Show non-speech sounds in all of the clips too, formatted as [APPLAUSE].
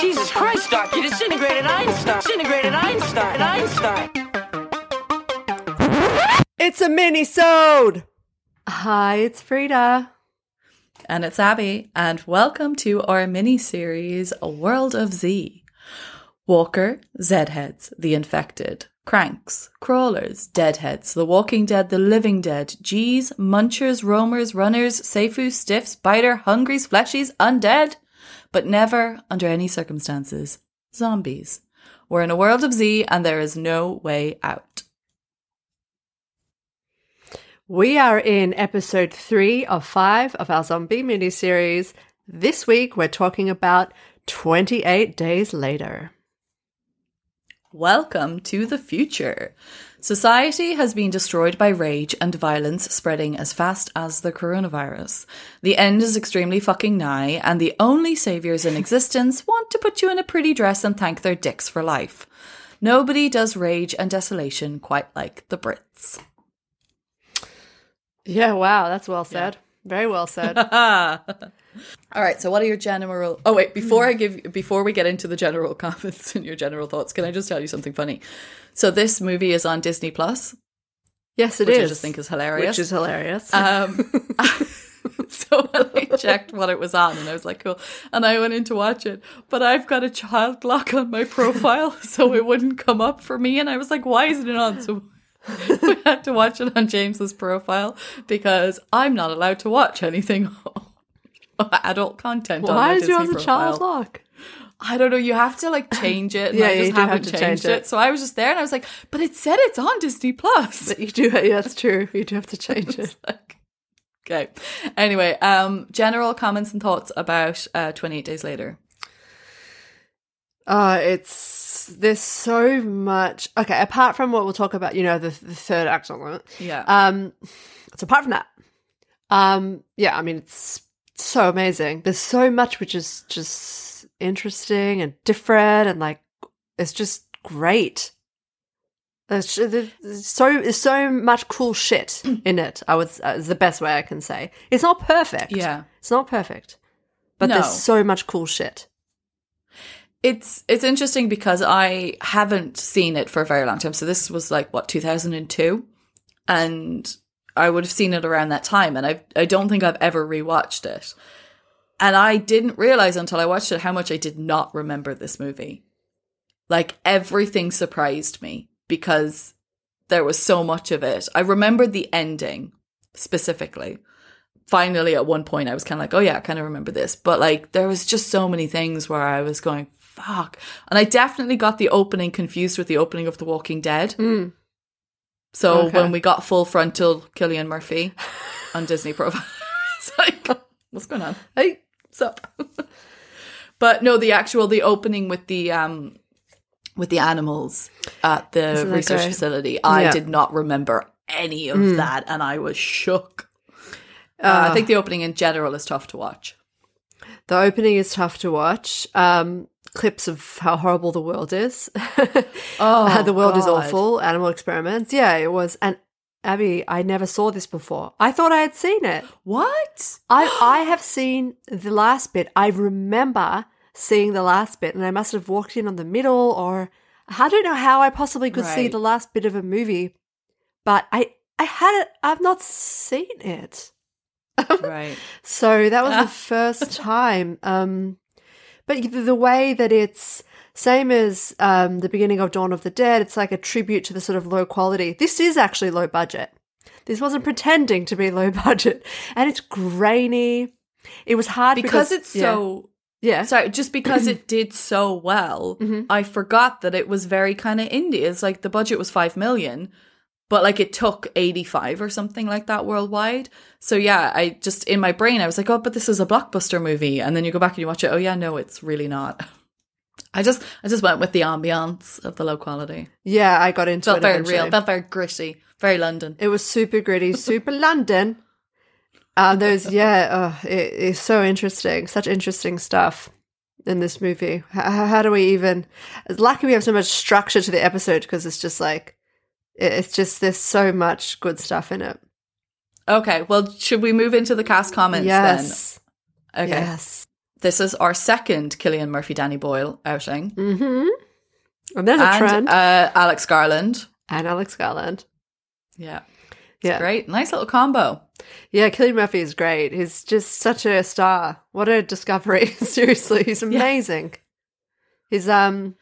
Jesus Christ, Doc, you disintegrated Einstein. Disintegrated Einstein. Einstein. It's a mini-sode! Hi, it's Frida. And it's Abby, and welcome to our mini series, A World of Z. Walker, Zedheads, The Infected, Cranks, Crawlers, Deadheads, The Walking Dead, The Living Dead, G's, Munchers, Roamers, Runners, Seifu, Stiffs, Biter, Hungries, Fleshies, Undead, but never, under any circumstances, zombies. We're in a world of Z, and there is no way out. We are in episode three of five of our zombie mini series. This week, we're talking about 28 Days Later. Welcome to the future. Society has been destroyed by rage and violence spreading as fast as the coronavirus. The end is extremely fucking nigh, and the only saviors in existence want to put you in a pretty dress and thank their dicks for life. Nobody does rage and desolation quite like the Brits. Yeah, wow, that's well said. Very well said. [LAUGHS] All right, so what are your general Oh wait, before I give before we get into the general [LAUGHS] comments and your general thoughts, can I just tell you something funny? So this movie is on Disney Plus, yes, it which is. I just think is hilarious. Which is hilarious. Um, [LAUGHS] [LAUGHS] so I checked what it was on, and I was like, cool. And I went in to watch it, but I've got a child lock on my profile, so it wouldn't come up for me. And I was like, why isn't it on? So we had to watch it on James's profile because I'm not allowed to watch anything [LAUGHS] adult content. on Why my is yours Disney a child profile. lock? I don't know. You have to like change it. And Yeah, I you just do have haven't to changed change it. it. So I was just there, and I was like, but it said it's on Disney Plus. But you do, yeah, that's [LAUGHS] true. You do have to change it. like, okay. Anyway, um, general comments and thoughts about uh, 28 Days Later. Uh, it's there's so much. Okay, apart from what we'll talk about, you know, the, the third act on it. Yeah. Um, so apart from that, um, yeah, I mean, it's so amazing. There's so much which is just interesting and different, and like it's just great. There's, there's so there's so much cool shit [CLEARS THROAT] in it. I would uh, is the best way I can say. It's not perfect. Yeah. it's not perfect, but No. there's so much cool shit. It's it's interesting because I haven't seen it for a very long time. So this was like what 2002, and I would have seen it around that time, and I I don't think I've ever rewatched it. And I didn't realize until I watched it how much I did not remember this movie. Like everything surprised me because there was so much of it. I remembered the ending specifically. Finally, at one point, I was kind of like, oh yeah, I kind of remember this. But like, there was just so many things where I was going, fuck. And I definitely got the opening confused with the opening of The Walking Dead. Mm. So Okay. when we got full frontal Cillian Murphy on Disney Profile, [LAUGHS] it's like, what's going on? Hey, what's up? [LAUGHS] but no, the actual the opening with the um with the animals at the research great? facility, I Yeah. did not remember any of that, and I was shook. Uh, I think the opening in general is tough to watch. The opening is tough to watch. Um, clips of how horrible the world is. [LAUGHS] Oh, how the world is awful. Animal experiments. Yeah, it was. And Abby, I never saw this before. I thought I had seen it. What? I [GASPS] I have seen the last bit. I remember seeing the last bit, and I must have walked in on the middle, or I don't know how I possibly could see the last bit of a movie. But I I had it. I've not seen it. [LAUGHS] Right. So that was the [LAUGHS] first time. Um, but the way that it's same as um, the beginning of Dawn of the Dead, it's like a tribute to the sort of low quality. This is actually low budget. This wasn't pretending to be low [LAUGHS] budget, and it's grainy. It was hard Because because, it's yeah. so yeah. sorry, just because it [CLEARS THROAT] did so well, Mm-hmm. I forgot that it was very kind of indie. It's like the budget was five million, but like it took 85 or something like that worldwide. So yeah, I just in my brain I was like, "Oh, but this is a blockbuster movie." And then you go back and you watch it, "Oh yeah, no, it's really not." [LAUGHS] I just I just went with the ambiance of the low quality. yeah, I got into Felt it very eventually. real, felt very gritty, very London. It was super gritty, super London. Uh, there's yeah, uh, it, it's so interesting, such interesting stuff in this movie. How, how do we even? It's lucky we have so much structure to the episode because it's just like it's just there's so much good stuff in it. Okay, well, should we move into the cast comments yes, then? Okay. yes. this is our second Cillian Murphy Danny Boyle outing. Mm-hmm. And there's a and trend. uh, Alex Garland. and Alex Garland. Yeah. Yeah. Great. Nice little combo. Yeah, Cillian Murphy is great. He's just such a star. What a discovery. [LAUGHS] Seriously, he's amazing. He's um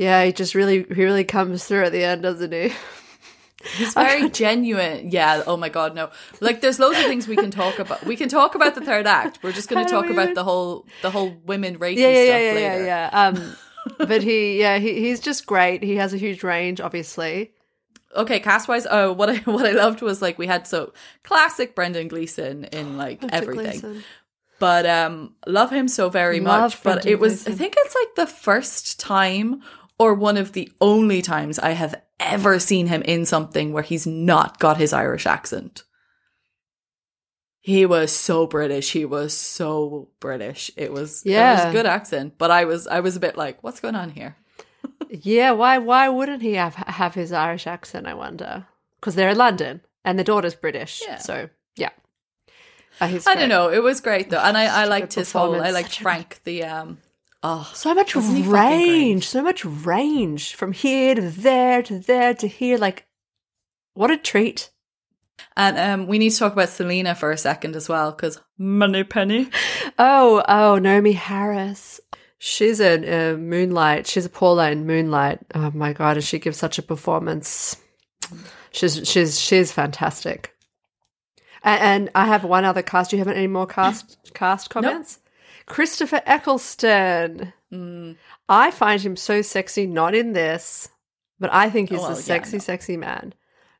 yeah, he just really he really comes through at the end, doesn't he? [LAUGHS] He's very genuine. Yeah. Oh my God, no. Like, there's loads of things we can talk about. We can talk about the third act. We're just going to talk about even- the whole the whole women rapey yeah, yeah, stuff yeah, yeah, later. yeah, yeah. Um but he yeah, he, he's just great. He has a huge range, obviously. Okay, cast wise, oh, what I [LAUGHS] what I loved was like we had so classic Brendan Gleeson in like everything. Gleeson. but um love him so very Love much but it was i think it's like the first time or one of the only times i have ever seen him in something where he's not got his irish accent he was so british he was so british it was yeah it was a good accent but i was i was a bit like what's going on here [LAUGHS] Yeah, why why wouldn't he have have his Irish accent, I wonder? Because they're in London and the daughter's British. Yeah. So yeah. Uh, i don't know it was great though and i i liked his whole i liked frank the um oh So much Wasn't he fucking range, so much range from here to there to there to here. Like, what a treat! and um we need to talk about selena for a second as well because Moneypenny [LAUGHS] Oh, oh, Naomie Harris. She's a, uh Moonlight. She's a Paula in Moonlight. Oh my god, and she gives such a performance. She's she's she's fantastic. And, and I have one other cast. Do you have any more cast cast comments? Christopher Eccleston. Mm. I find him so sexy. Not in this, but I think he's Oh, well, a yeah, sexy, no. sexy man.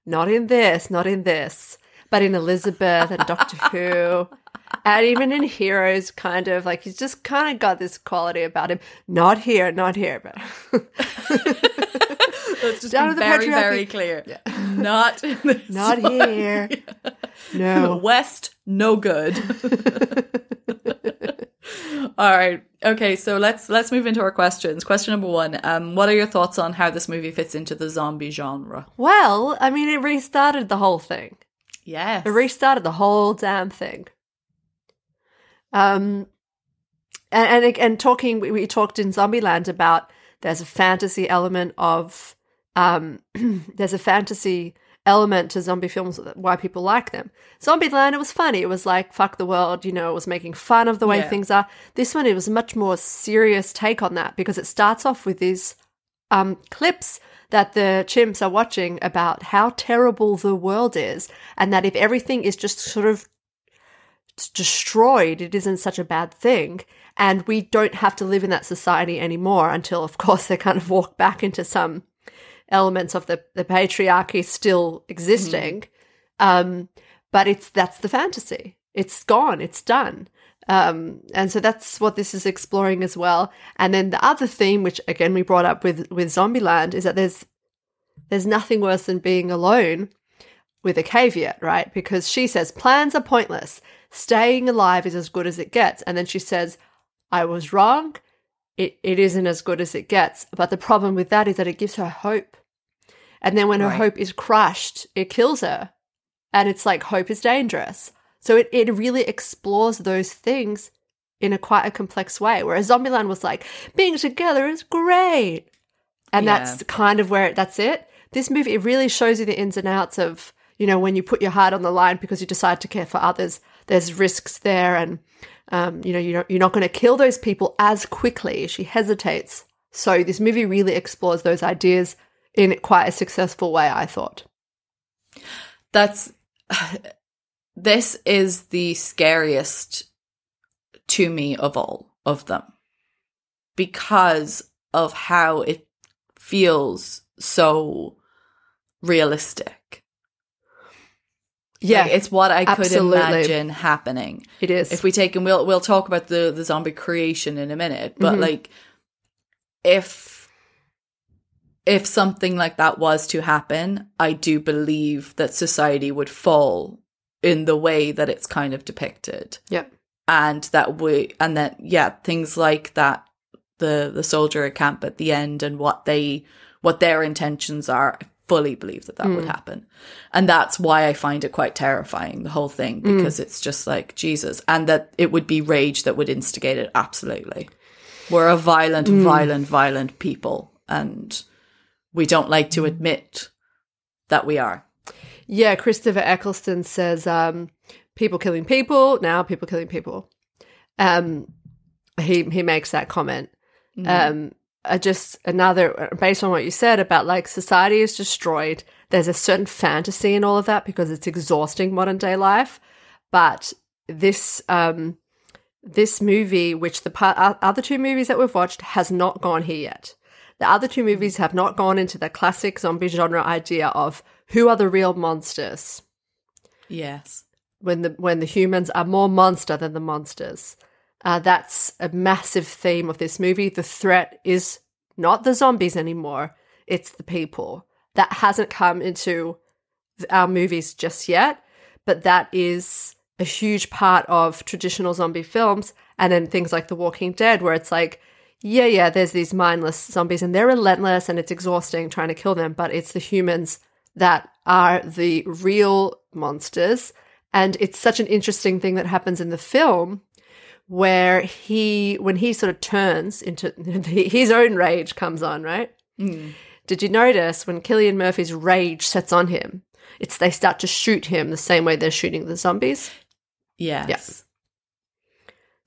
Not in this. Not in this. But in Elizabeth and Doctor [LAUGHS] Who, and even in Heroes, kind of like he's just kind of got this quality about him. Not here, not here, but [LAUGHS] Let's just Down be to the very, very clear. [LAUGHS] Not in this [LAUGHS] not one. here. [LAUGHS] No. West, no good. All right. Okay, so let's let's move into our questions. Question number one: um, What are your thoughts on how this movie fits into the zombie genre? Well, I mean, it restarted the whole thing. Yes. It restarted the whole damn thing. Um, and and, and talking, we, we talked in Zombieland about there's a fantasy element of um, [CLEARS THROAT] there's a fantasy element to zombie films why people like them. Zombieland, it was funny. It was like fuck the world, you know. It was making fun of the way Yeah. things are. This one, it was a much more serious take on that because it starts off with these um, clips that the chimps are watching about how terrible the world is, and that if everything is just sort of destroyed, it isn't such a bad thing. And we don't have to live in that society anymore until, of course, they kind of walk back into some elements of the, the patriarchy still existing. Um, but it's that's the fantasy. It's gone. It's done. Um, and so that's what this is exploring as well. And then the other theme, which again we brought up with with Zombieland, is that there's there's nothing worse than being alone with a caveat, right? Because she says plans are pointless. Staying alive is as good as it gets. And then she says, I was wrong. It, it isn't as good as it gets. But the problem with that is that it gives her hope. And then when her hope is crushed, it kills her. And it's like hope is dangerous. So it, it really explores those things in a quite a complex way. Whereas Zombieland was like, being together is great. And Yeah. that's kind of where that's it. This movie, it really shows you the ins and outs of, you know, when you put your heart on the line because you decide to care for others, there's risks there. And, um, you know, you're, you're not going to kill those people as quickly. She hesitates. So this movie really explores those ideas in quite a successful way, I thought. That's [SIGHS] this is the scariest to me of all of them because of how it feels so realistic. Yeah, Like, it's what I could absolutely. imagine happening. it is. If we take and we'll we'll talk about the the zombie creation in a minute, but Mhm. like if if something like that was to happen, I do believe that society would fall in the way that it's kind of depicted. yeah. And that we and that yeah, things like that the the soldier at camp at the end and what they what their intentions are. I fully believe that that would hmm. happen. And that's why I find it quite terrifying, the whole thing, hmm. because it's just like, Jesus. And that it would be rage that would instigate it. Absolutely. We're a violent, hmm. violent, violent people. And we don't like to admit that we are. Yeah, Christopher Eccleston says um, people killing people now, people killing people. Um, he he makes that comment. Um, uh, just another based on what you said about like society is destroyed. There's a certain fantasy in all of that because it's exhausting modern day life. But this um, this movie, which the other two movies that we've watched, has not gone here yet. The other two movies have not gone into the classic zombie genre idea of who are the real monsters Yes. when the when the humans are more monster than the monsters. Uh, that's a massive theme of this movie. The threat is not the zombies anymore; it's the people. That hasn't come into our movies just yet, but that is a huge part of traditional zombie films, and then things like The Walking Dead, where it's like. Yeah, yeah, there's these mindless zombies and they're relentless and it's exhausting trying to kill them, but it's the humans that are the real monsters. And it's such an interesting thing that happens in the film where he, when he sort of turns into [LAUGHS] his own rage comes on, right? Hmm. Did you notice when Cillian Murphy's rage sets on him? It's they start to shoot him the same way they're shooting the zombies. Yes.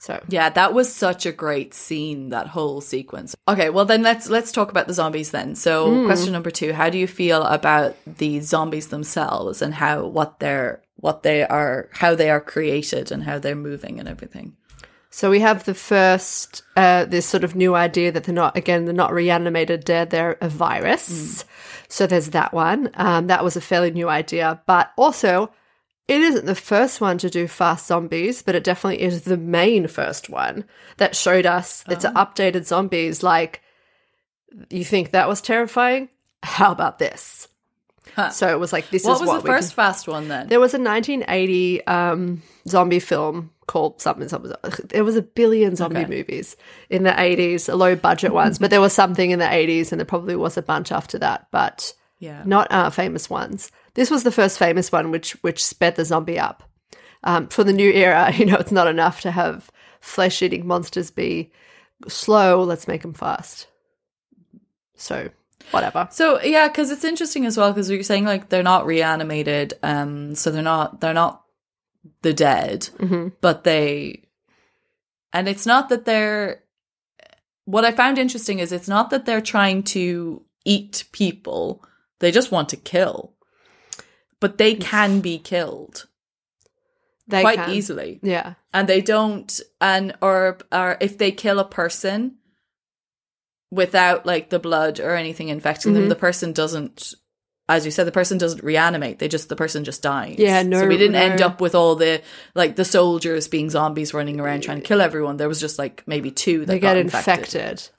So Yeah, that was such a great scene, that whole sequence. Okay, well then let's let's talk about the zombies then. So question number two, how do you feel about the zombies themselves and how what they're what they are how they are created and how they're moving and everything? So we have the first, uh, this sort of new idea that they're not, again, they're not reanimated dead, they're a virus. So there's that one. Um, that was a fairly new idea. But also, it isn't the first one to do fast zombies, but it definitely is the main first one that showed us it's updated zombies. Like, you think that was terrifying? How about this? Huh. So it was like, this What is was what was the we can- first fast one then? there was a 1980 um, zombie film called something, something. There was a billion zombie Okay. movies in the 80s, low budget ones, but there was something in the 80s, and there probably was a bunch after that, but yeah. not uh, famous ones. This was the first famous one, which which sped the zombie up. Um, for the new era, [LAUGHS] you know, it's not enough to have flesh eating monsters be slow. Let's make them fast. So whatever. So yeah, because it's interesting as well because you're saying like they're not reanimated, um, so they're not they're not the dead, hmm but they, and it's not that they're. What I found interesting is it's not that they're trying to eat people; they just want to kill, but they can be killed They quite can. easily, Yeah. and they don't. And or or if they kill a person without like the blood or anything infecting them, Mhm. the person doesn't. As you said, the person doesn't reanimate. They just the person just dies. Yeah, no- So we didn't end up with all the like the soldiers being zombies running around trying to kill everyone. There was just like maybe two that they got get infected. infected.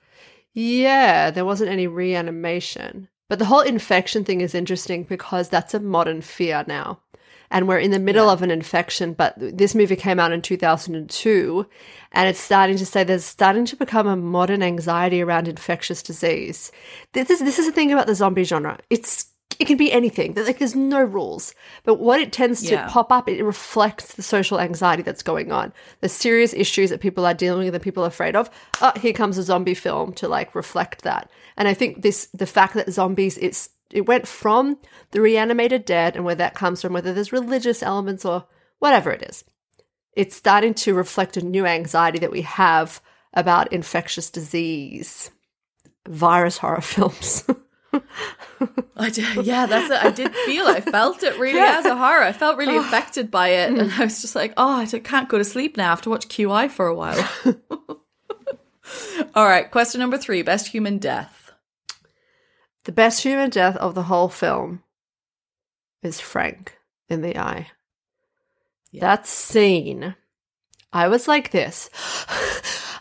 Yeah, there wasn't any reanimation. But the whole infection thing is interesting because that's a modern fear now. And we're in the middle of an infection, but this movie came out in 2002 and it's starting to say there's starting to become a modern anxiety around infectious disease. This is this is the thing about the zombie genre. It's it can be anything. Like there's no rules. But what it tends to Yeah. pop up, it reflects the social anxiety that's going on. The serious issues that people are dealing with and people are afraid of. Oh, here comes a zombie film to like reflect that. And I think this the fact that zombies it's it went from the reanimated dead and where that comes from, whether there's religious elements or whatever it is. It's starting to reflect a new anxiety that we have about infectious disease. Virus horror [LAUGHS] films. [LAUGHS] I did, yeah, that's it. I did feel. I felt it really as a horror. I felt really oh. affected by it, mm. and I was just like, "Oh, I can't go to sleep now. I have to watch QI for a while." [LAUGHS] [LAUGHS] All right, question number three: best human death. The best human death of the whole film is Frank in the eye. Yeah. That scene, I was like this.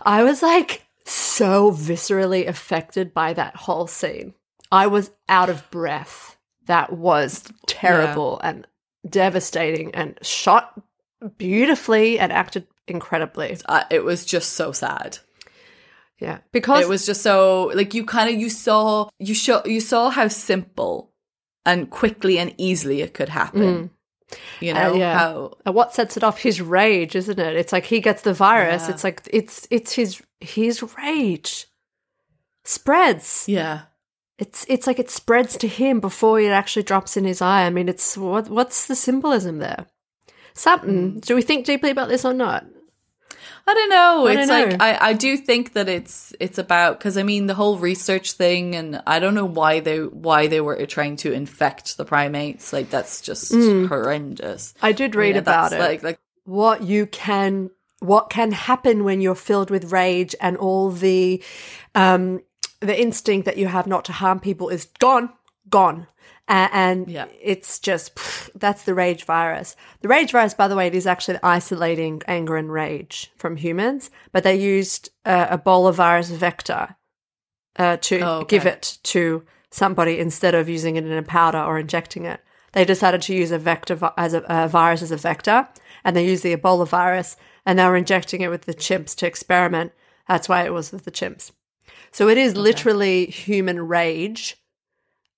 I was like so viscerally affected by that whole scene. I was out of breath. That was terrible and devastating and shot beautifully and acted incredibly. Uh, it was just so sad. Yeah. Because It was just so like you kind of you saw you show you saw how simple and quickly and easily it could happen. You know Uh, yeah. how And what sets it off? His rage, isn't it? It's like he gets the virus. Yeah. It's like it's it's his his rage spreads. yeah. It's it's like it spreads to him before it actually drops in his eye. I mean, it's what what's the symbolism there? Something. Do we think deeply about this or not? I don't know. I it's don't like know. I, I do think that it's it's about because I mean the whole research thing, and I don't know why they why they were trying to infect the primates. Like that's just horrendous. I did read Yeah, about it. Like like what you can what can happen when you're filled with rage and all the um the instinct that you have not to harm people is gone gone A- and Yeah. it's just pff, that's the rage virus the rage virus by the way it is actually isolating anger and rage from humans but they used uh, ebola virus vector uh, to Oh, okay. give it to somebody instead of using it in a powder or injecting it. They decided to use a vector vi- as a, a virus as a vector, and they used the Ebola virus, and they were injecting it with the chimps to experiment. That's why it was with the chimps. So it is literally human rage,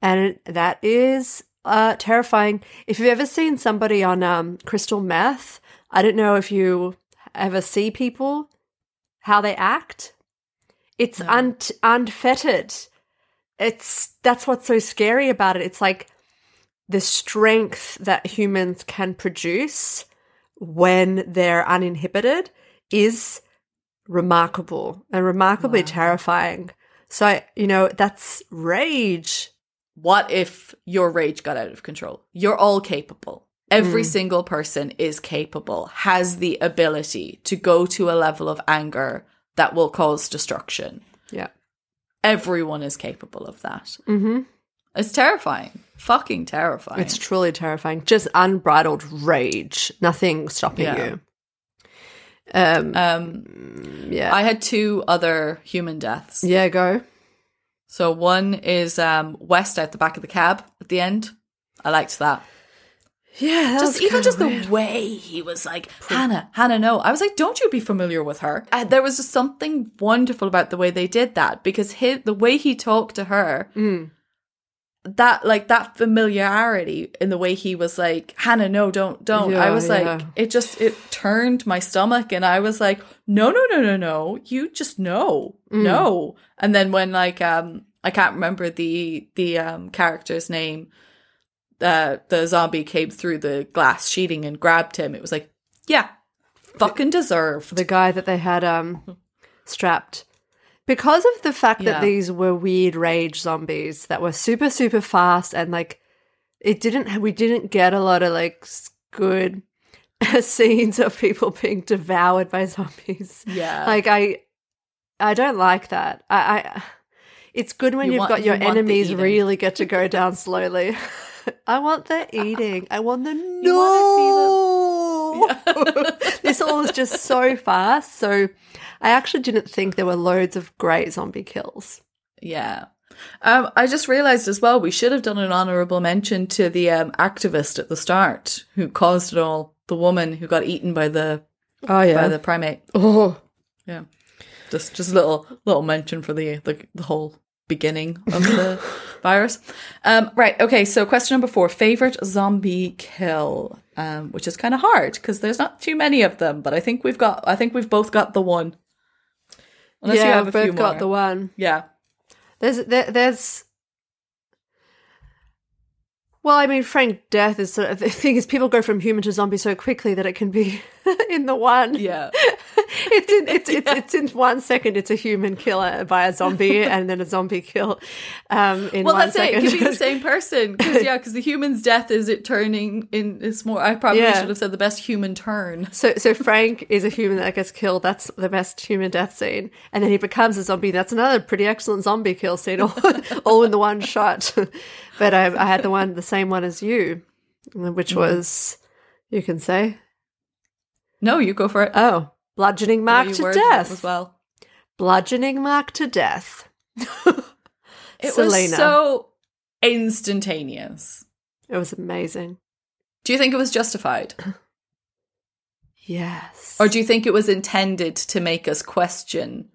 and that is uh, terrifying. If you've ever seen somebody on um, crystal meth, I don't know if you ever see people how they act. It's un- unfettered. It's that's what's so scary about it. It's like the strength that humans can produce when they're uninhibited is remarkable and remarkably terrifying. So, I- you know, that's rage. what if your rage got out of control? You're all capable. Every single person is capable, has the ability to go to a level of anger that will cause destruction. Yeah. Everyone is capable of that. Mm-hmm. It's terrifying. Fucking terrifying. It's truly terrifying. Just unbridled rage. Nothing stopping Yeah. you. Um, um yeah. I had two other human deaths. yeah, go. So one is um West out the back of the cab at the end. I liked that. Yeah, that just even just weird. the way he was like Hannah, Hannah, no. I was like, don't you be familiar with her? Uh, there was just something wonderful about the way they did that because his, the way he talked to her, Mm. That like that familiarity in the way he was like Hannah, no, don't, don't. I was yeah. like, it just it turned my stomach, and I was like, no, no, no, no, no. You just know, Mm. no. And then when like um I can't remember the the um character's name uh, the zombie came through the glass sheeting and grabbed him, it was like, yeah, fucking deserved. the guy that they had um [LAUGHS] strapped because of the fact Yeah. that these were weird rage zombies that were super super fast and like it didn't we didn't get a lot of like good [LAUGHS] scenes of people being devoured by [LAUGHS] zombies. Yeah. like i i don't like that. I i it's good when You have want- got your you enemies really get to go down [LAUGHS] slowly. I want the eating. I want the no! This all is just so fast. So I actually didn't think there were loads of great zombie kills. yeah. Um, I just realized as well, we should have done an honorable mention to the um, activist at the start who caused it all. The woman who got eaten by the Oh by the primate. oh, Yeah, just just a little little mention for the the, the whole beginning of the [LAUGHS] virus. Um, right. Okay. So question number four: favorite zombie kill, um, which is kind of hard because there's not too many of them, but I think we've got. I think we've both got the one. Unless yeah, you have we've a both got more. the one. yeah. There's there, there's. Well, I mean, frank death is sort of the thing is people go from human to zombie so quickly that it can be [LAUGHS] in the one. Yeah. [LAUGHS] it's in it's it's, it's in one second. It's a human killer by a zombie, [LAUGHS] and then a zombie kill. Um, in Well, that's it. second. It could be the same person. Cause, yeah, because the human's death is it turning in. It's more. I probably Yeah. should have said the best human turn. So, so Frank is a human that gets killed. That's the best human death scene, and then he becomes a zombie. That's another pretty excellent zombie kill scene, all, all in the one shot. but I, I had the one, the same one as you, which Mm-hmm. was, you can say, No, you go for it. oh, bludgeoning Mark to death. as well. Bludgeoning Mark to death. [LAUGHS] It Selena. was so instantaneous. It was amazing. Do you think it was justified? [CLEARS THROAT] Yes. Or do you think it was intended to make us question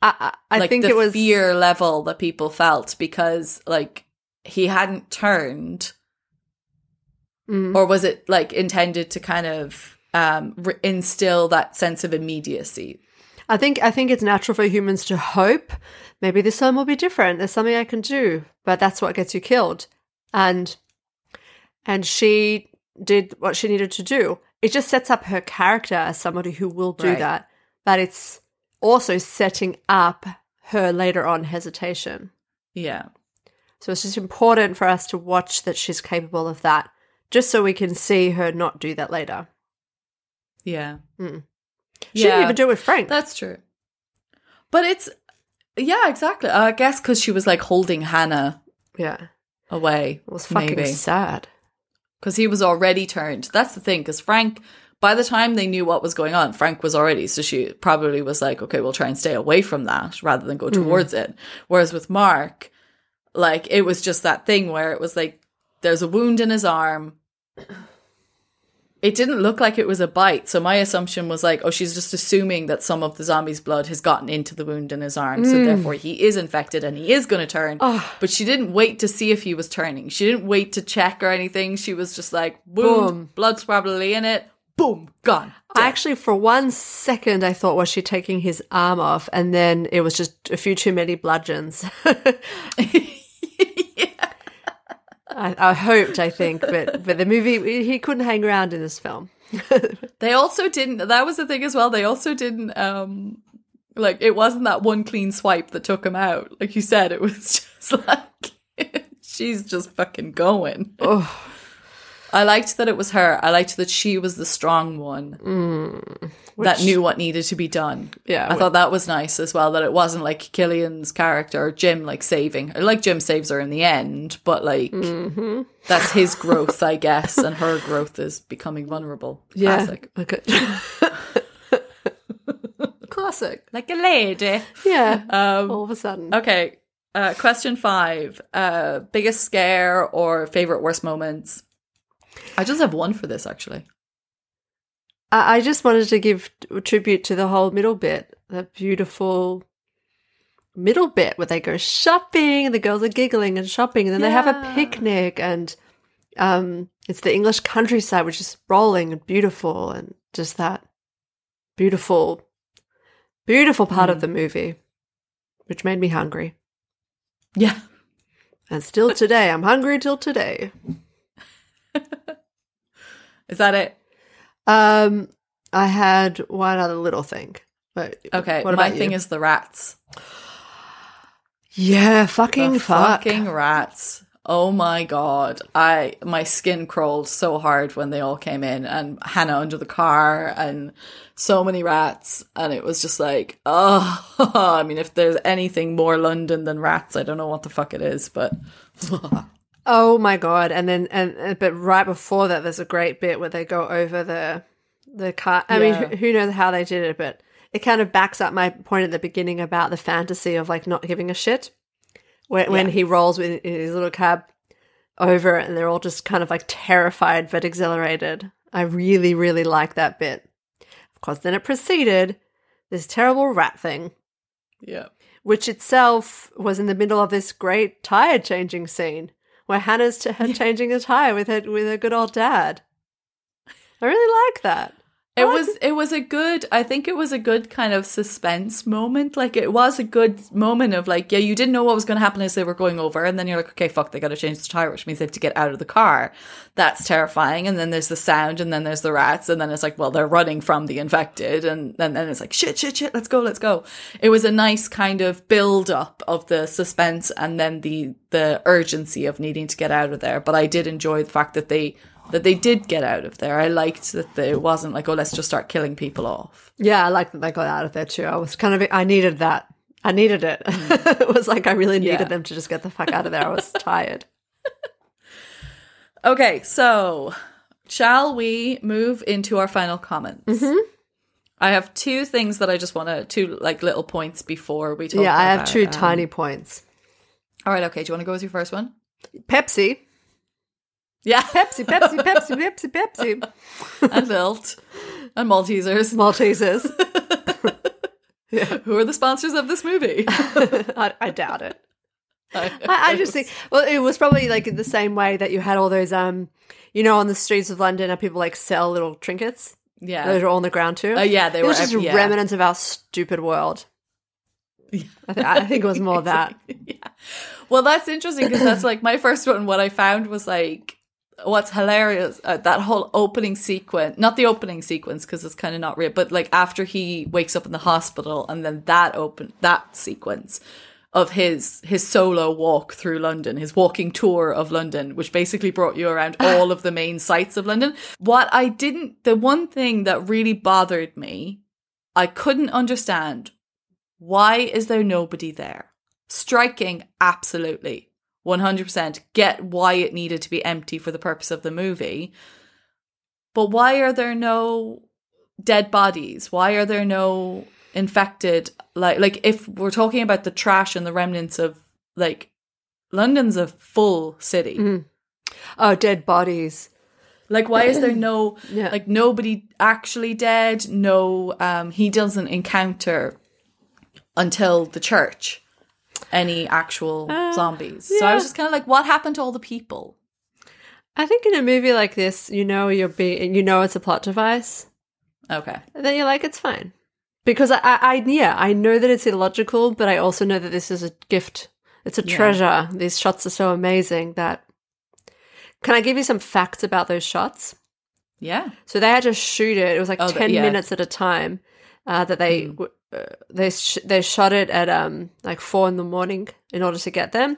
I, I, I like think the it was fear level that people felt because like he hadn't turned, Mm. or was it like intended to kind of um, re- instill that sense of immediacy? I think I think it's natural for humans to hope maybe this time will be different. There's something I can do, but that's what gets you killed. And and she did what she needed to do. It just sets up her character as somebody who will do Right. that, but it's also setting up her later on hesitation. Yeah, So it's just important for us to watch that she's capable of that, just so we can see her not do that later. Yeah, mm. She didn't even do it with Frank. That's true. But it's yeah, exactly. I guess because she was like holding Hannah yeah, away. it was fucking maybe. sad. because he was already turned. That's the thing, because Frank, by the time they knew what was going on, Frank was already. So she probably was like, okay, we'll try and stay away from that rather than go mm-hmm. towards it. Whereas with Mark, like it was just that thing where it was like, there's a wound in his arm. It didn't look like it was a bite. So my assumption was like, oh, she's just assuming that some of the zombie's blood has gotten into the wound in his arm. So mm. therefore he is infected and he is going to turn. But she didn't wait to see if he was turning. She didn't wait to check or anything. She was just like, wound, Boom. blood's probably in it. Boom, gone. I actually, for one second, I thought, was she taking his arm off? And then it was just a few too many bludgeons. [LAUGHS] [LAUGHS] I, I hoped, I think, but but the movie he couldn't hang around in this film. [LAUGHS] They also didn't. That was the thing as well. They also didn't. um Like it wasn't that one clean swipe that took him out. Like you said, it was [LAUGHS] just like she's just fucking going. Oh, I liked that it was her. I liked that she was the strong one that which- knew what needed to be done. Yeah, I wh- thought that was nice as well. That it wasn't like Cillian's character or Jim like saving her. Like Jim saves her in the end, but like Mm-hmm. that's his [LAUGHS] growth, I guess, and her growth is becoming vulnerable. yeah, Classic. okay. [LAUGHS] Classic. like a lady. Yeah. Um, All of a sudden. Okay. Uh, question five. Uh, biggest scare or favorite worst moments? I just have one for this actually. I, I just wanted to give t- tribute to the whole middle bit, that beautiful middle bit where they go shopping and the girls are giggling and shopping and then they have a picnic and um it's the English countryside which is rolling and beautiful and just that beautiful beautiful part of the movie which made me hungry. Yeah. And still today I'm hungry till today. [LAUGHS] Is that it? Um I had one other little thing. But Okay. what My thing you? is the rats. Yeah, fucking fuck. fucking rats. Oh my god. I my skin crawled so hard when they all came in and Hannah under the car and so many rats and it was just like, oh [LAUGHS] I mean if there's anything more London than rats, I don't know what the fuck it is, but [LAUGHS] Oh my god! And then and, but right before that, there's a great bit where they go over the the car. I mean, Yeah. who, who knows how they did it, but it kind of backs up my point at the beginning about the fantasy of like not giving a shit. When when he rolls with his little cab over, and they're all just kind of like terrified but exhilarated. I really really like that bit. Of course, then it proceeded this terrible rat thing yeah. which itself was in the middle of this great tire changing scene where Hannah's t- changing a tire with her with her good old dad. I really like that. It oh, was it was a good I think it was a good kind of suspense moment. Like it was a good moment of like, yeah, you didn't know what was gonna happen as they were going over, and then you're like, okay, fuck, they gotta change the tire, which means they have to get out of the car. That's terrifying. And then there's the sound, and then there's the rats, and then it's like, well, they're running from the infected, and, and then it's like, shit, shit, shit, let's go, let's go. It was a nice kind of build up of the suspense and then the the urgency of needing to get out of there. But I did enjoy the fact that they that they did get out of there. I liked that it wasn't like, oh, let's just start killing people off. Yeah, I liked that they got out of there too. I was kind of I needed that. I needed it. [LAUGHS] it was like I really needed Yeah. them to just get the fuck out of there. I was [LAUGHS] tired. Okay, so shall we move into our final comments? I have two things that I just want to, two like little points before we talk. yeah, I have two um, tiny points. All right, okay. Do you want to go with your first one? Pepsi, Yeah, Pepsi, Pepsi, Pepsi, Pepsi, Pepsi. and Lilt and Maltesers. Maltesers. [LAUGHS] yeah. Who are the sponsors of this movie? [LAUGHS] I, I doubt it. I, I just think well, it was probably like the same way that you had all those um, you know, on the streets of London, and people like sell little trinkets. Yeah. Those are all on the ground too. Uh, yeah, they it were was just yeah. remnants of our stupid world. I, th- I think it was more of that. [LAUGHS] yeah. Well, that's interesting because that's like my first one. What I found was like what's hilarious uh, that whole opening sequence not the opening sequence because it's kind of not real but like after he wakes up in the hospital and then that open that sequence of his his solo walk through london his walking tour of london which basically brought you around [LAUGHS] all of the main sites of london. What i didn't the one thing that really bothered me i couldn't understand why is there nobody there? Striking absolutely 100% get why it needed to be empty for the purpose of the movie. But why are there no dead bodies? Why are there no infected like like if we're talking about the trash and the remnants of like London's a full city. Mm. Oh, dead bodies. Like why is there [CLEARS THROAT] no Yeah. like nobody actually dead? No um he doesn't encounter until the church any actual zombies. So I was just kind of like what happened to all the people? I think in a movie like this, you know you're being, you know it's a plot device. Okay. And then you're like, it's fine. Because I, I, I, yeah, I know that it's illogical, but I also know that this is a gift. It's a Yeah. treasure. These shots are so amazing that. Can I give you some facts about those shots? Yeah. So they had to shoot it. It was like Oh, the- ten yeah. minutes at a time. Uh, that they Mm. w uh, they sh- they shot it at um like four in the morning in order to get them,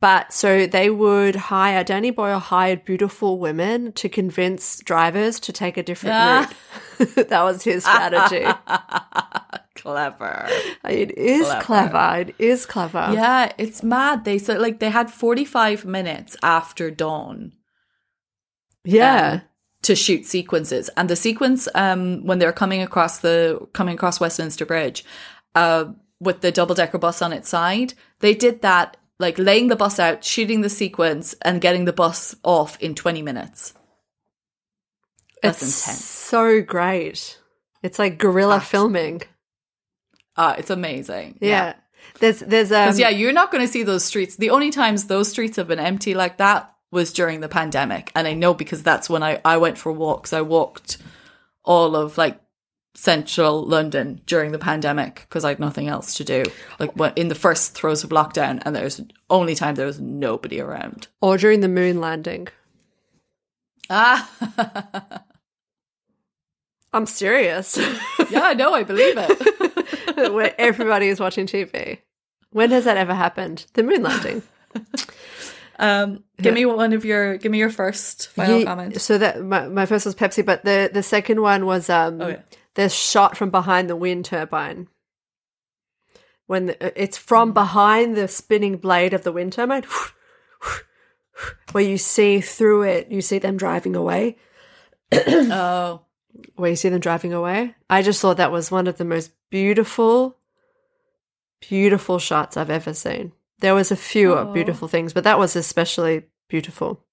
but so they would hire Danny Boyle hired beautiful women to convince drivers to take a different Ah. route. [LAUGHS] that was his strategy. [LAUGHS] Clever. it is Clever. clever. It is clever. Yeah, it's mad. They said like they had 45 minutes after dawn yeah. um, to shoot sequences. And the sequence um when they're coming across the coming across Westminster Bridge uh with the double decker bus on its side, they did that like laying the bus out, shooting the sequence and getting the bus off in 20 minutes. That's it's intense. so great. It's like guerrilla Absolutely. filming. Ah, it's amazing. Yeah. There's there's um yeah, you're not going to see those streets. The only times those streets have been empty like that was during the pandemic, and I know because that's when I I went for walks. I walked all of like central London during the pandemic because I had nothing else to do. Like when, in the first throes of lockdown, and there's only time there was nobody around. or during the moon landing. Ah, [LAUGHS] I'm serious. yeah, no, I believe it. [LAUGHS] Where everybody is watching TV. When has that ever happened? The moon landing. [LAUGHS] Um, give me one of your give me your first final comment. So that my, my first was Pepsi, but the the second one was um Oh, yeah. the shot from behind the wind turbine. When the, it's Hmm. from behind the spinning blade of the wind turbine, [SIGHS] where you see through it, you see them driving away. Oh, [CLEARS THROAT] where you see them driving away. I just thought that was one of the most beautiful, beautiful shots I've ever seen. There was a few Aw. beautiful things, but that was especially beautiful.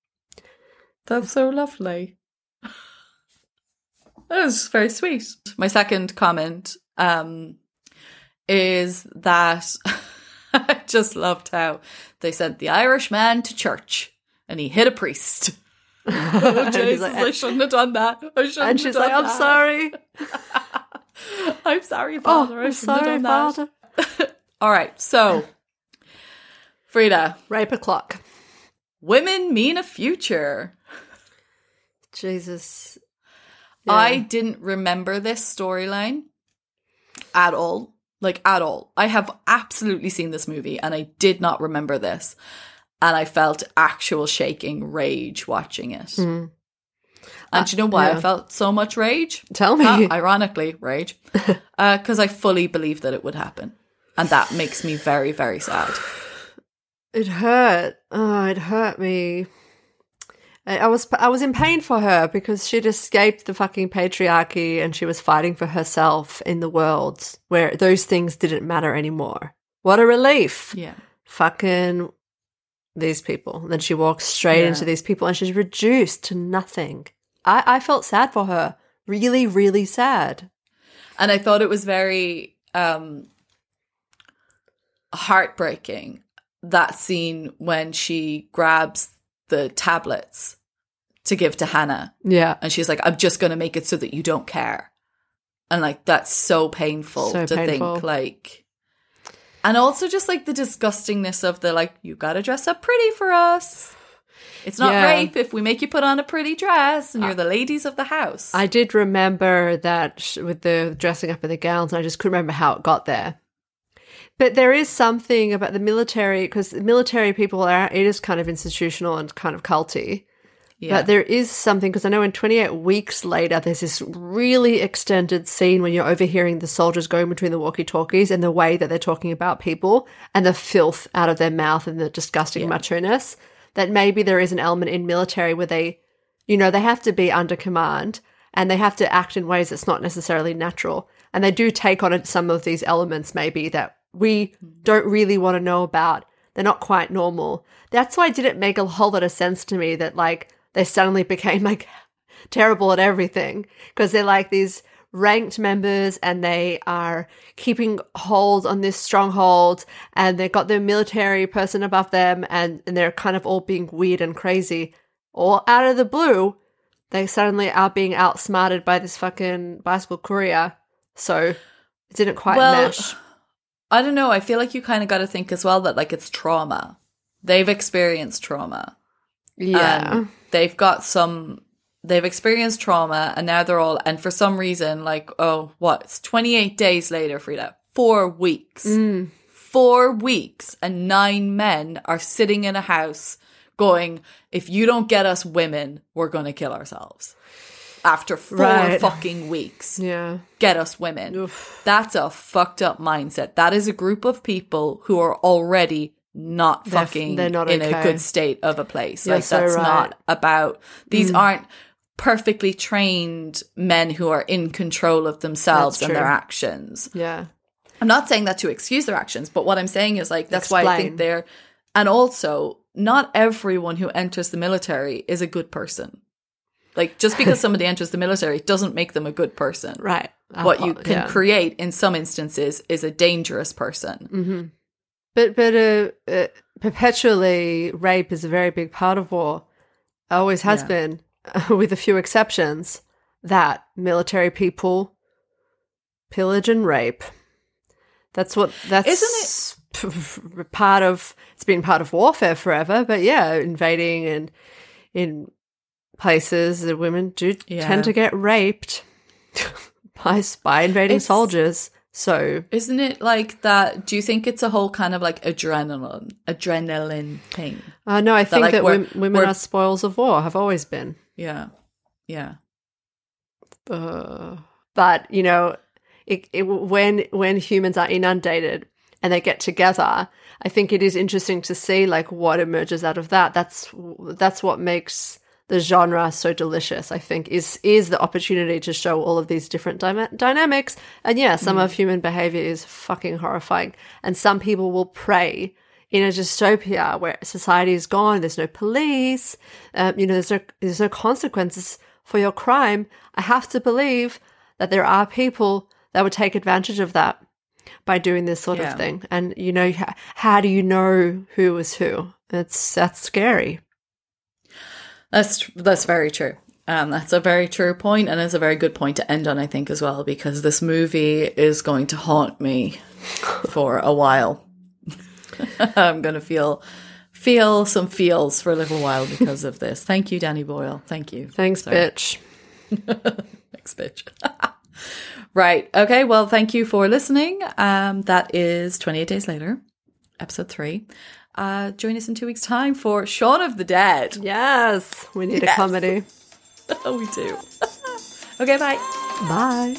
That's so lovely. [LAUGHS] That was very sweet. My second comment um, is that [LAUGHS] I just loved how they sent the Irishman to church and he hit a priest. [LAUGHS] Oh, Jesus, like- I shouldn't have done that. I shouldn't and have she's done like, "I'm that. sorry. I'm sorry, Oh, Father. I I'm sorry, done that." Father." All right, so Frida, Rape a clock. women mean a future. Jesus. I didn't remember this storyline at all. Like, at all. I have absolutely seen this movie and I did not remember this. And I felt actual shaking rage watching it. Mm. And do you know why yeah. I felt so much rage? Tell me. Ah, ironically, rage. [LAUGHS] Because I fully believed that it would happen. And that makes me very, very sad. It hurt. Oh, it hurt me. I, I was I was in pain for her because she'd escaped the fucking patriarchy and she was fighting for herself in the world where those things didn't matter anymore. What a relief. Yeah. Fucking these people. And then she walks straight Yeah. into these people and she's reduced to nothing. I, I felt sad for her. Really, really sad. and I thought it was very um heartbreaking that scene when she grabs the tablets to give to Hannah Yeah. and she's like, I'm just going to make it so that you don't care. And like, that's so painful So to painful. think, like, and also just like the disgustingness of the like, you got to dress up pretty for us. It's not Yeah. rape if we make you put on a pretty dress and you're the ladies of the house. I did remember that with the dressing up in the gowns, and I just couldn't remember how it got there. But there is something about the military because military people are it is kind of institutional and kind of culty. yeah. But there is something because I know in 28 weeks later, there's this really extended scene when you're overhearing the soldiers going between the walkie talkies and the way that they're talking about people and the filth out of their mouth and the disgusting macho ness. That maybe there is an element in military where they, you know, they have to be under command and they have to act in ways that's not necessarily natural. And they do take on some of these elements, maybe that we hmm. don't really want to know about. They're not quite normal. That's why it didn't make a whole lot of sense to me that, like, they suddenly [LAUGHS] became like terrible at everything because they're like these ranked members and they are keeping hold on this stronghold and they've got their military person above them and, and they're kind of all being weird and crazy. All out of the blue, they suddenly are being outsmarted by this fucking bicycle courier. So it didn't quite Well, mesh. I don't know. I feel like you kind of got to think as well that like it's trauma. They've experienced trauma. Yeah. Um, they've got some they've experienced trauma and now they're all and for some reason like oh what it's 28 days later frida four weeks Mm. four weeks and nine men are sitting in a house going if you don't get us women we're gonna kill ourselves after four Right. fucking weeks yeah. get us women that's a fucked up mindset that is a group of people who are already not They're f- fucking they're not in a good state of a place You're like so that's right. Mm. not about these aren't perfectly trained men who are in control of themselves and their actions Yeah. i'm not saying that to excuse their actions but what i'm saying is like that's why i think they're and also not everyone who enters the military is a good person like just because somebody enters the military doesn't make them a good person [LAUGHS] Right. what you can yeah. create in some instances is a dangerous person. hmm But but uh, uh, perpetually, rape is a very big part of war. Always has Yeah. been, [LAUGHS] with a few exceptions. That military people pillage and rape. That's what that's isn't it part of. It's been part of warfare forever. But yeah, invading and in places, that women do Yeah. tend to get raped [LAUGHS] by by invading It's- soldiers. So Isn't it like that? Do you think it's a whole kind of like adrenaline, adrenaline thing? Uh, no, I think like, that we're- wom- women we're- are spoils of war, have always been. Yeah, yeah, Uh, but you know, it, it, when when humans are inundated and they get together, I think it is interesting to see like what emerges out of that. That's that's what makes the genre so delicious. I think is is the opportunity to show all of these different dyma- dynamics. And yeah, some of human behavior is fucking horrifying, and some people will prey in a dystopia where society is gone, there's no police, um, you know, there's no there's no consequences for your crime. I have to believe that there are people that would take advantage of that by doing this sort Yeah. of thing. And you know, how do you know who is who? It's that's scary. That's that's very true. Um, that's a very true point, and it's a very good point to end on, I think, as well, because this movie is going to haunt me for a while. [LAUGHS] I'm going to feel feel some feels for a little while because of this. Thank you, Danny Boyle. Thank you. Thanks, Sorry. bitch. [LAUGHS] Thanks, bitch. [LAUGHS] right. Okay. Well, thank you for listening. Um, that is 28 Days Later, episode three. Uh, join us in two weeks' time for Shaun of the Dead. Yes, we need a comedy. Oh, [LAUGHS] we do. [LAUGHS] okay. Bye. Bye.